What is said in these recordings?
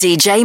DJ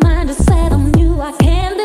Just to be around you, I'm so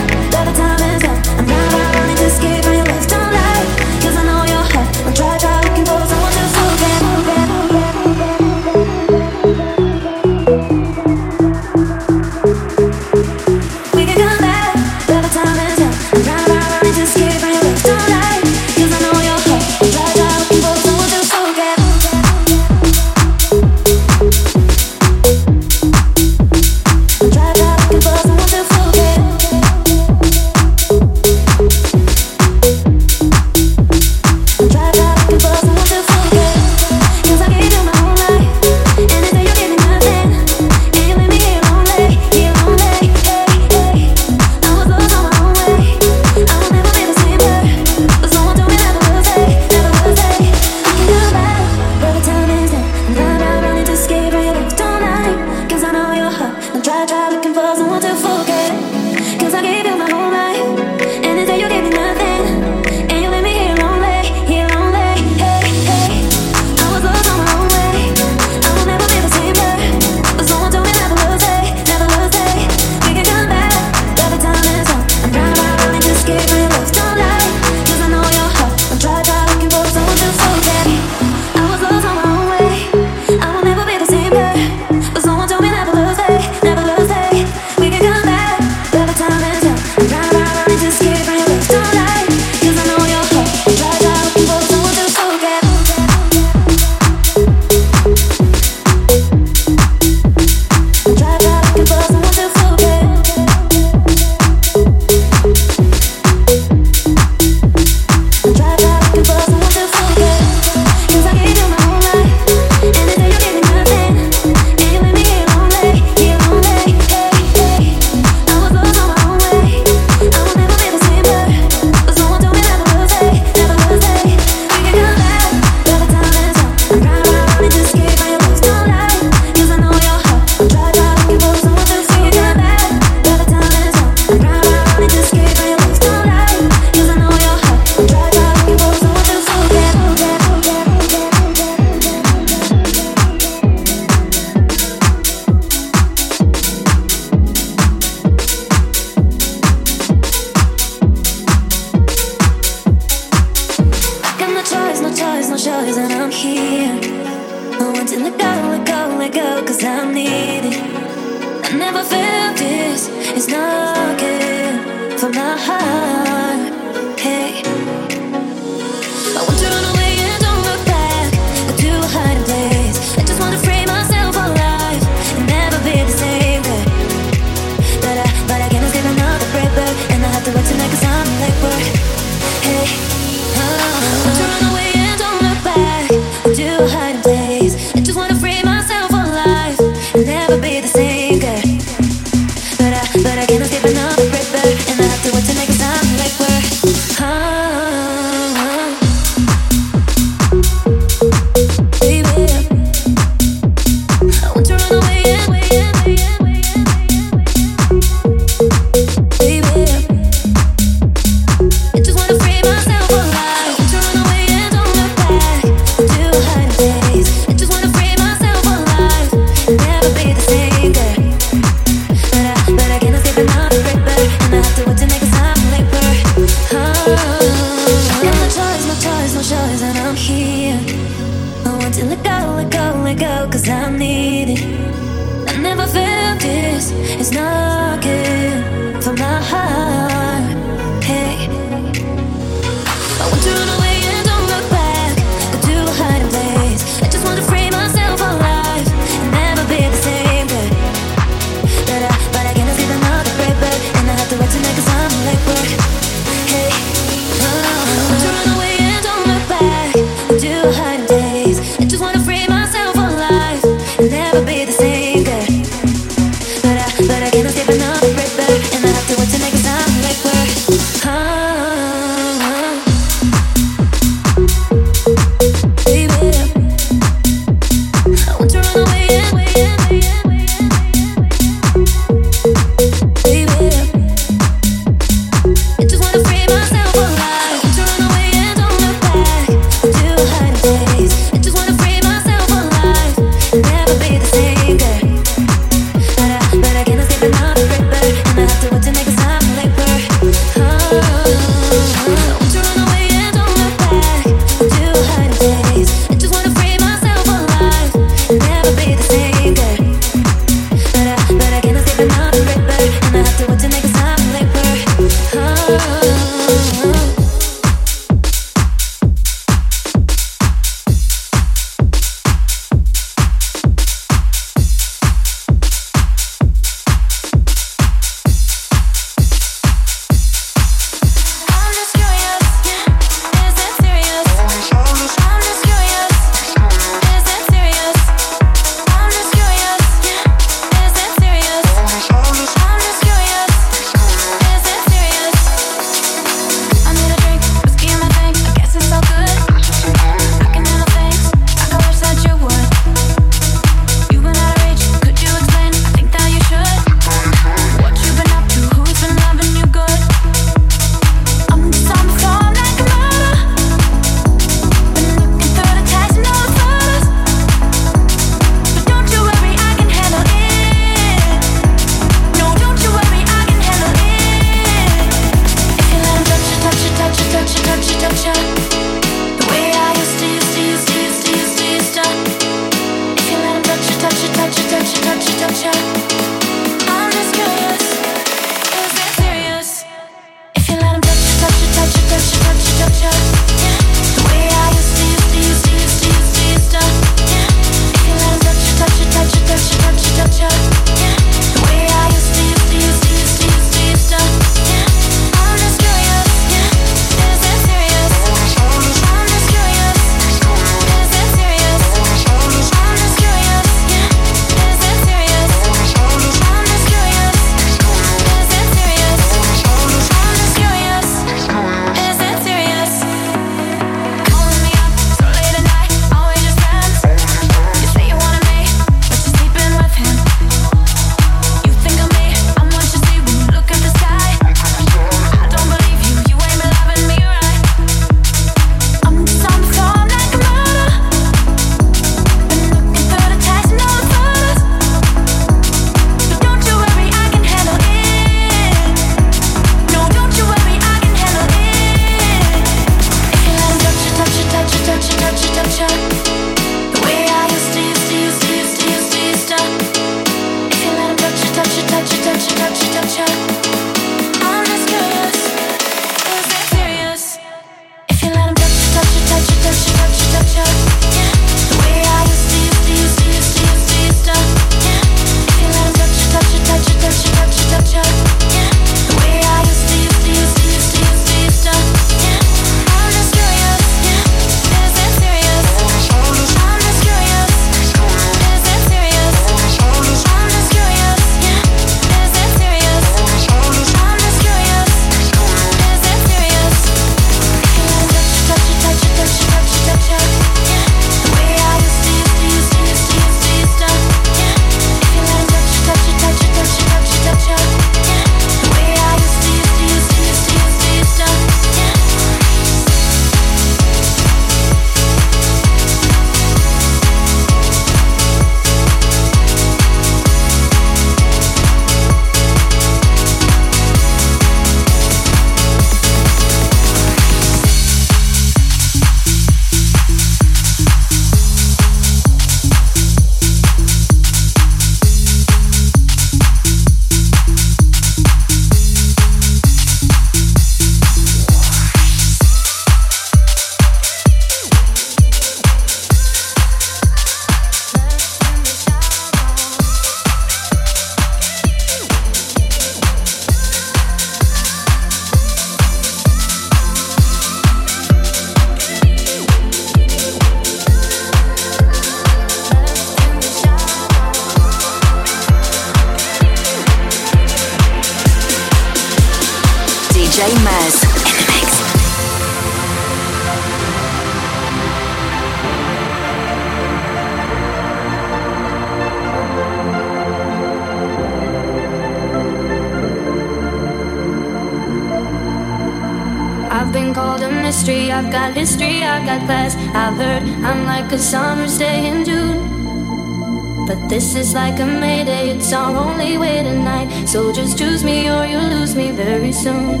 a summer's day in June. But this is like a mayday, it's our only way tonight. So just choose me or you'll lose me very soon.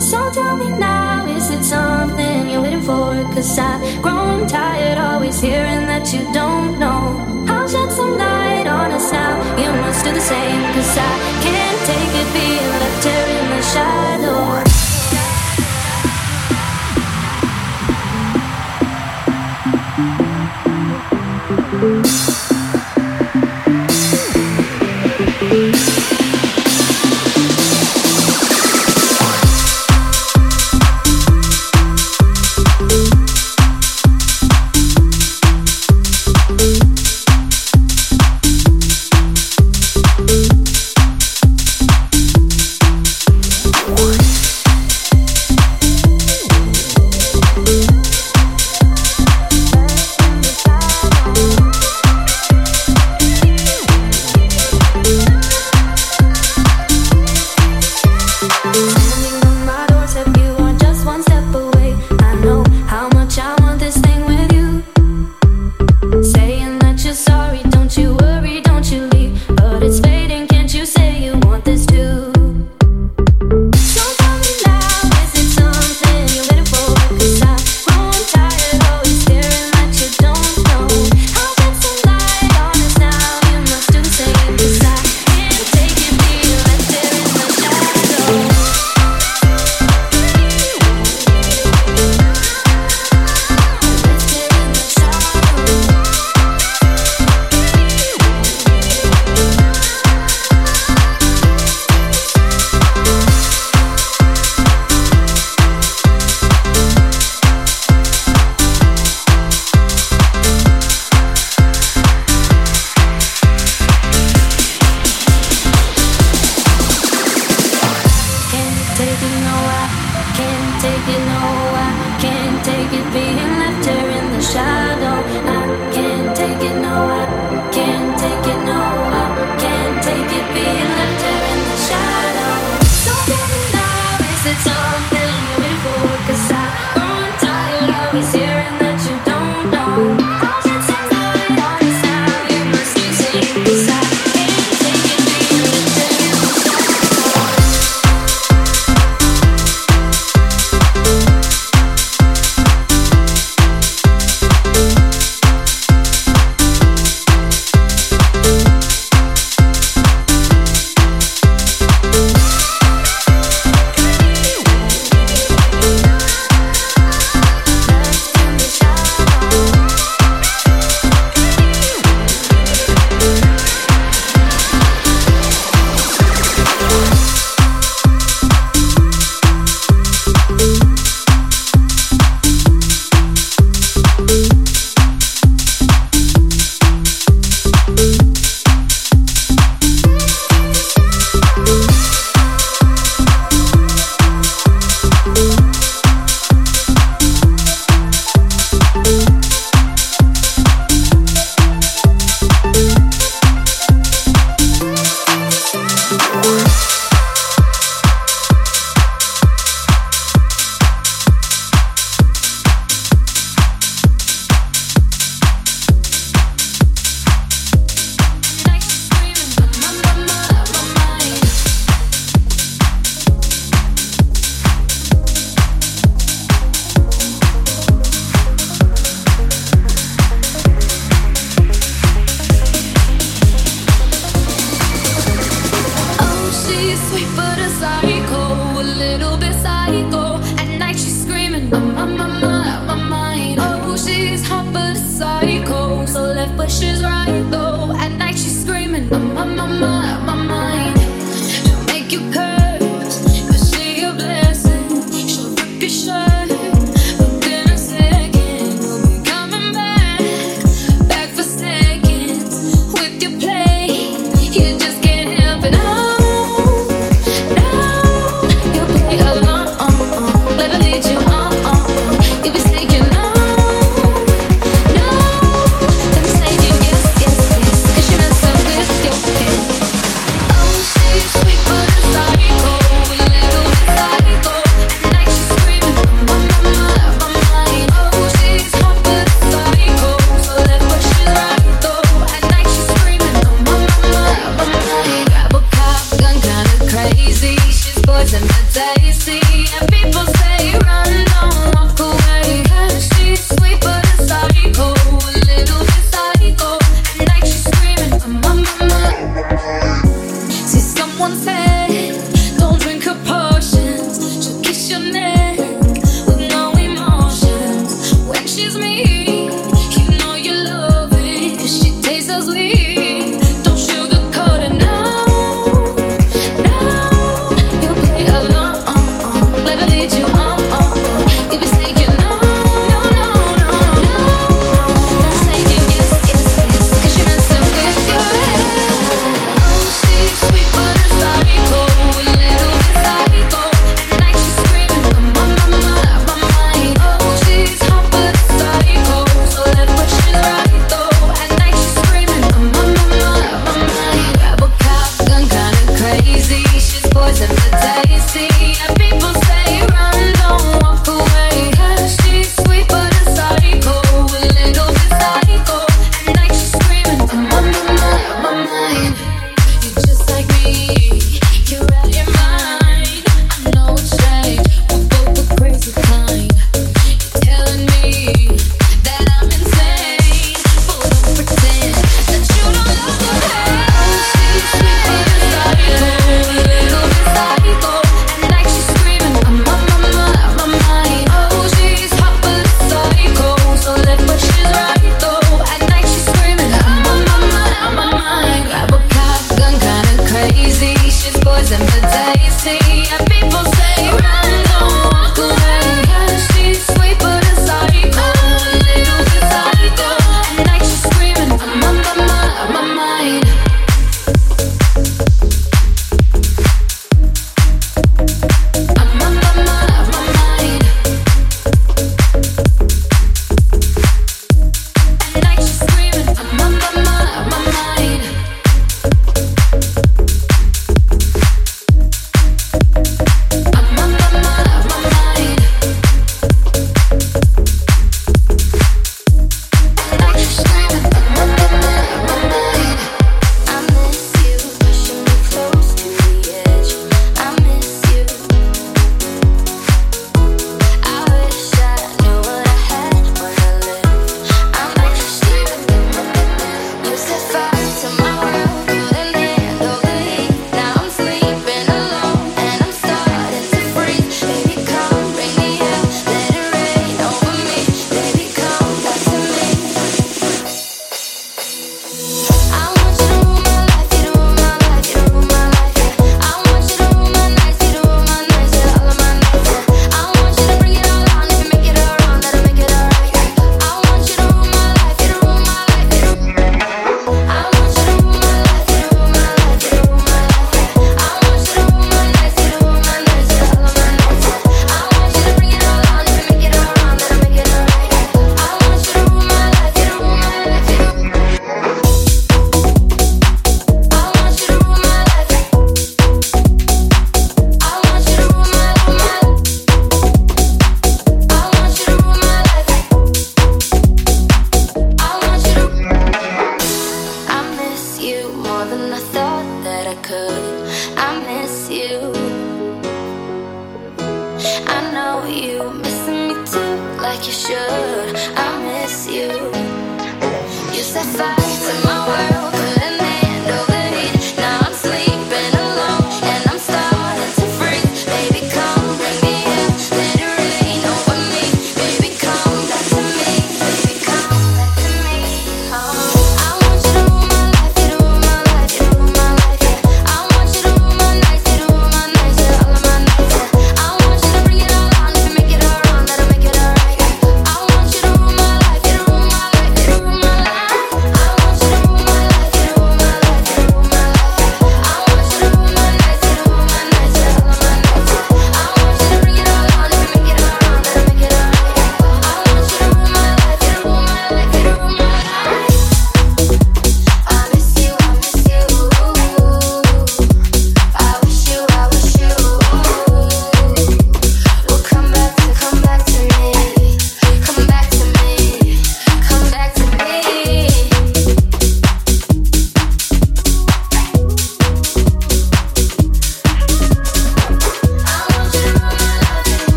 So tell me now, is it something you're waiting for? Cause I've grown tired, always hearing that you don't know. I'll shed some light on us now, you must do the same. Cause I can't take it being left here in the shadows.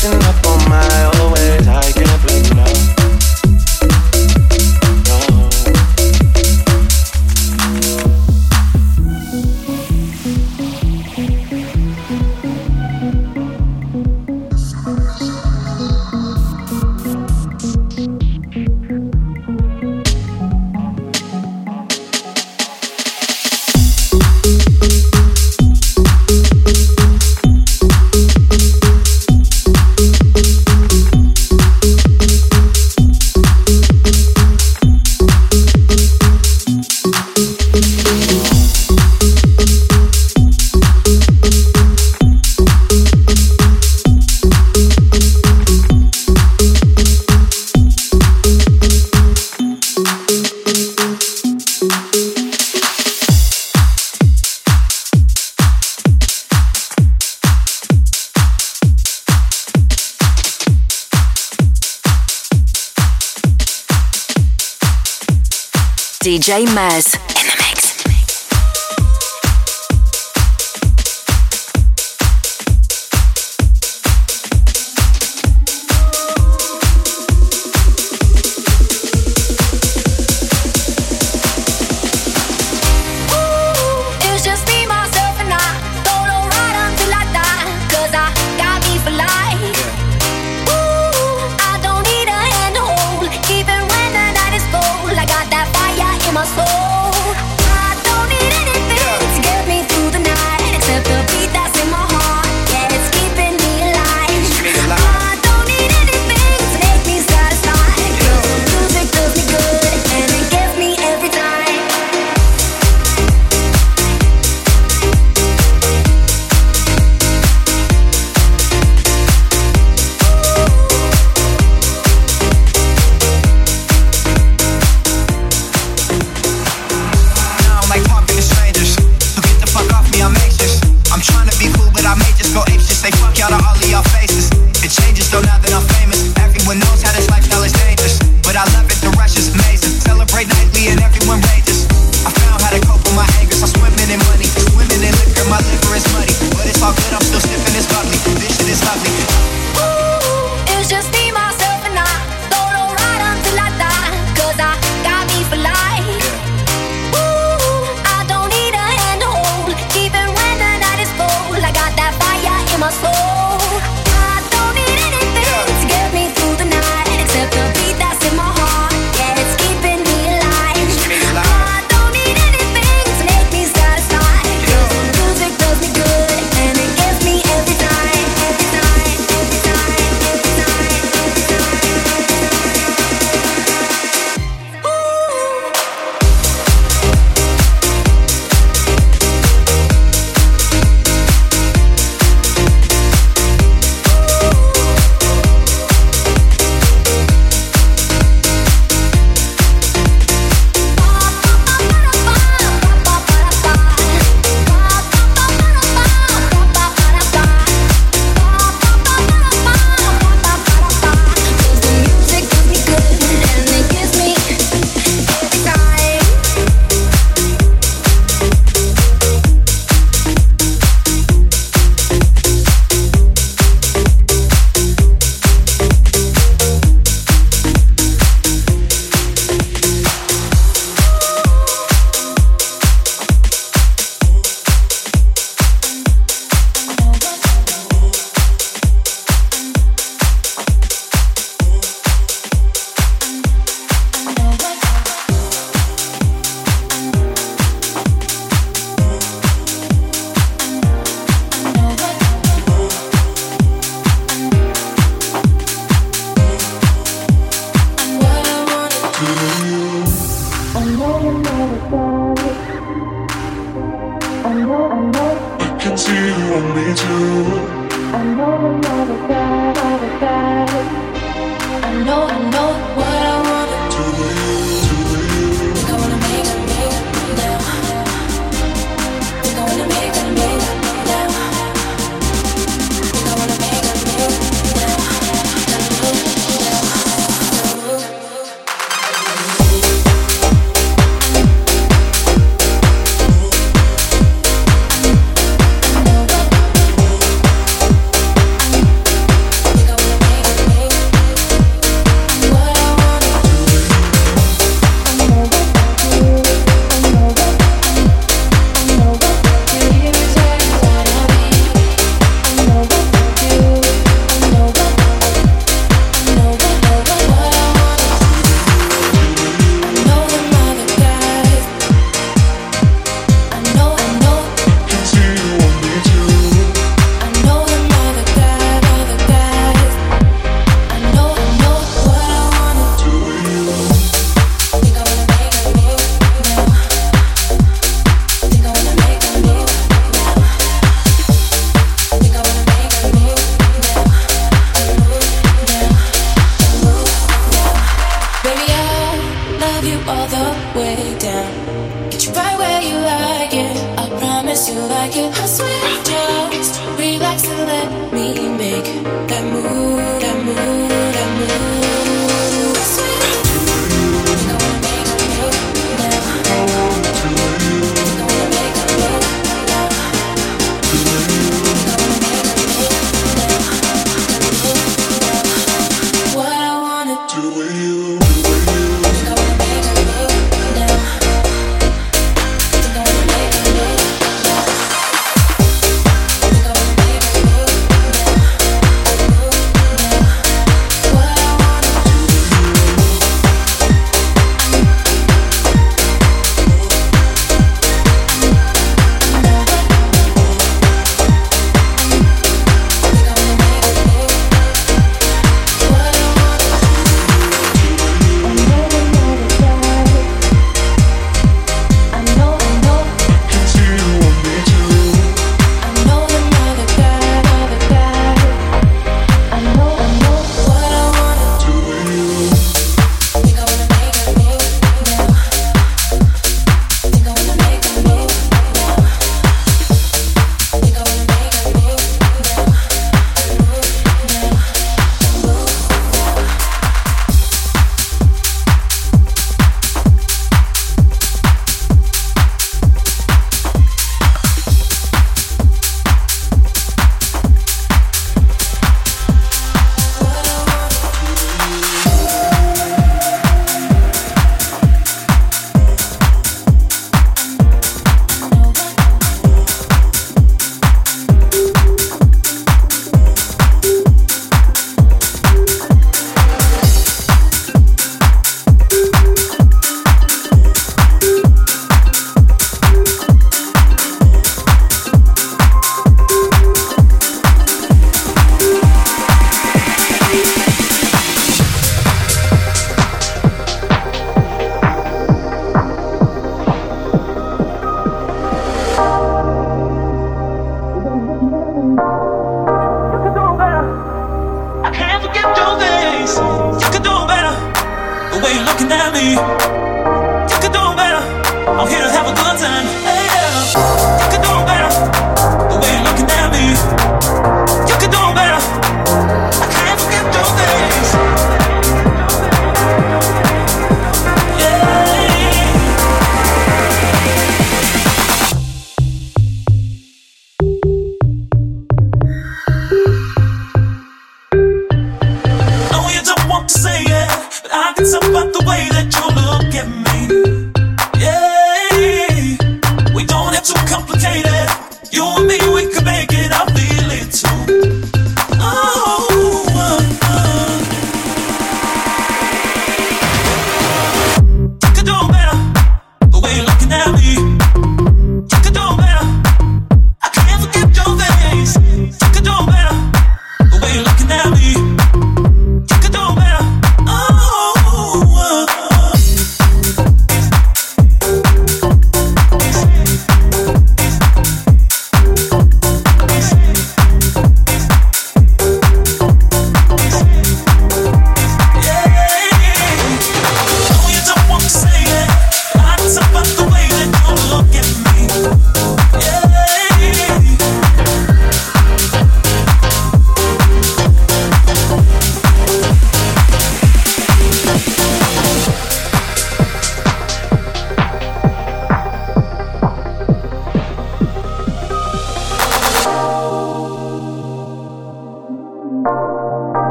messing up Mez.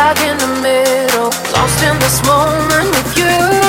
Always emotion. You give me the sweetest emotion.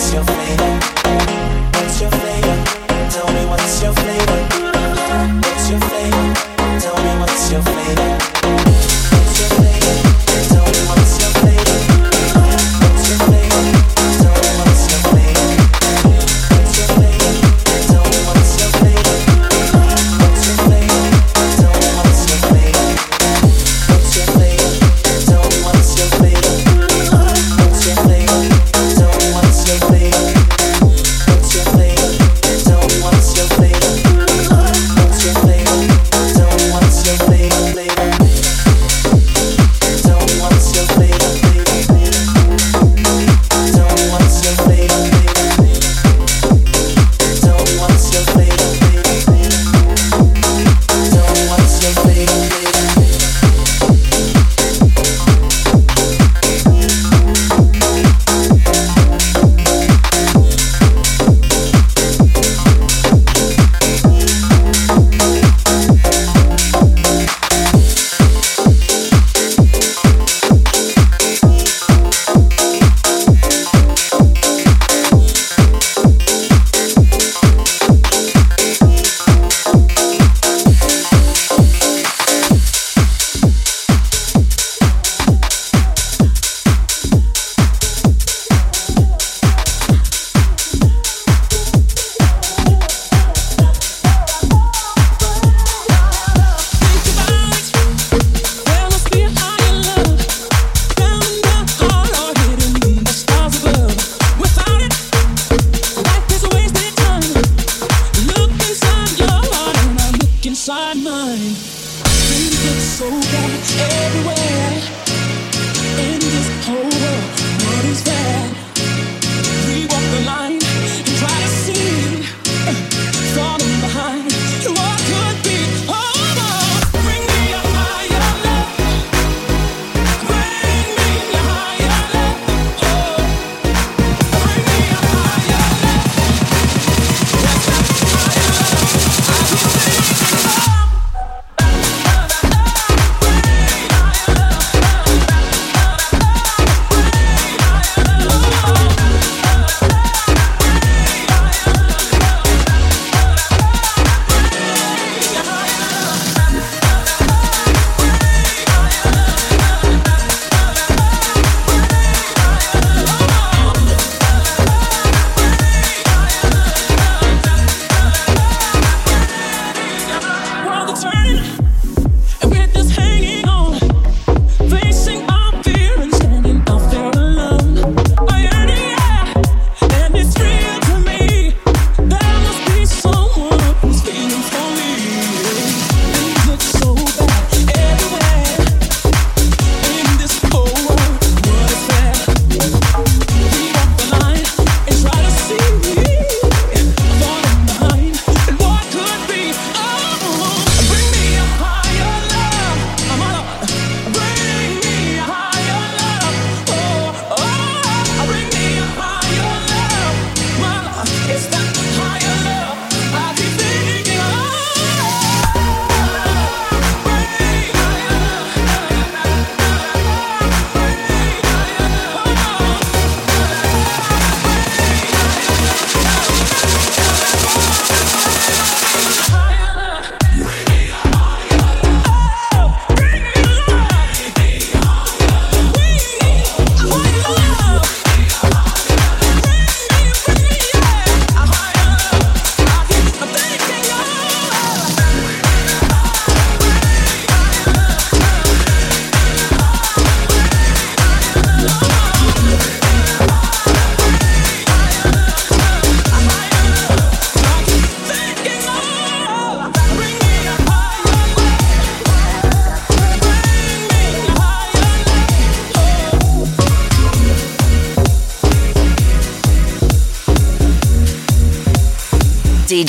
What's your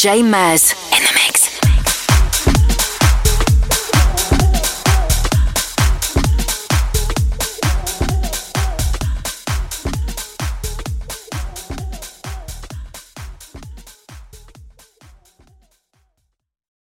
DJ the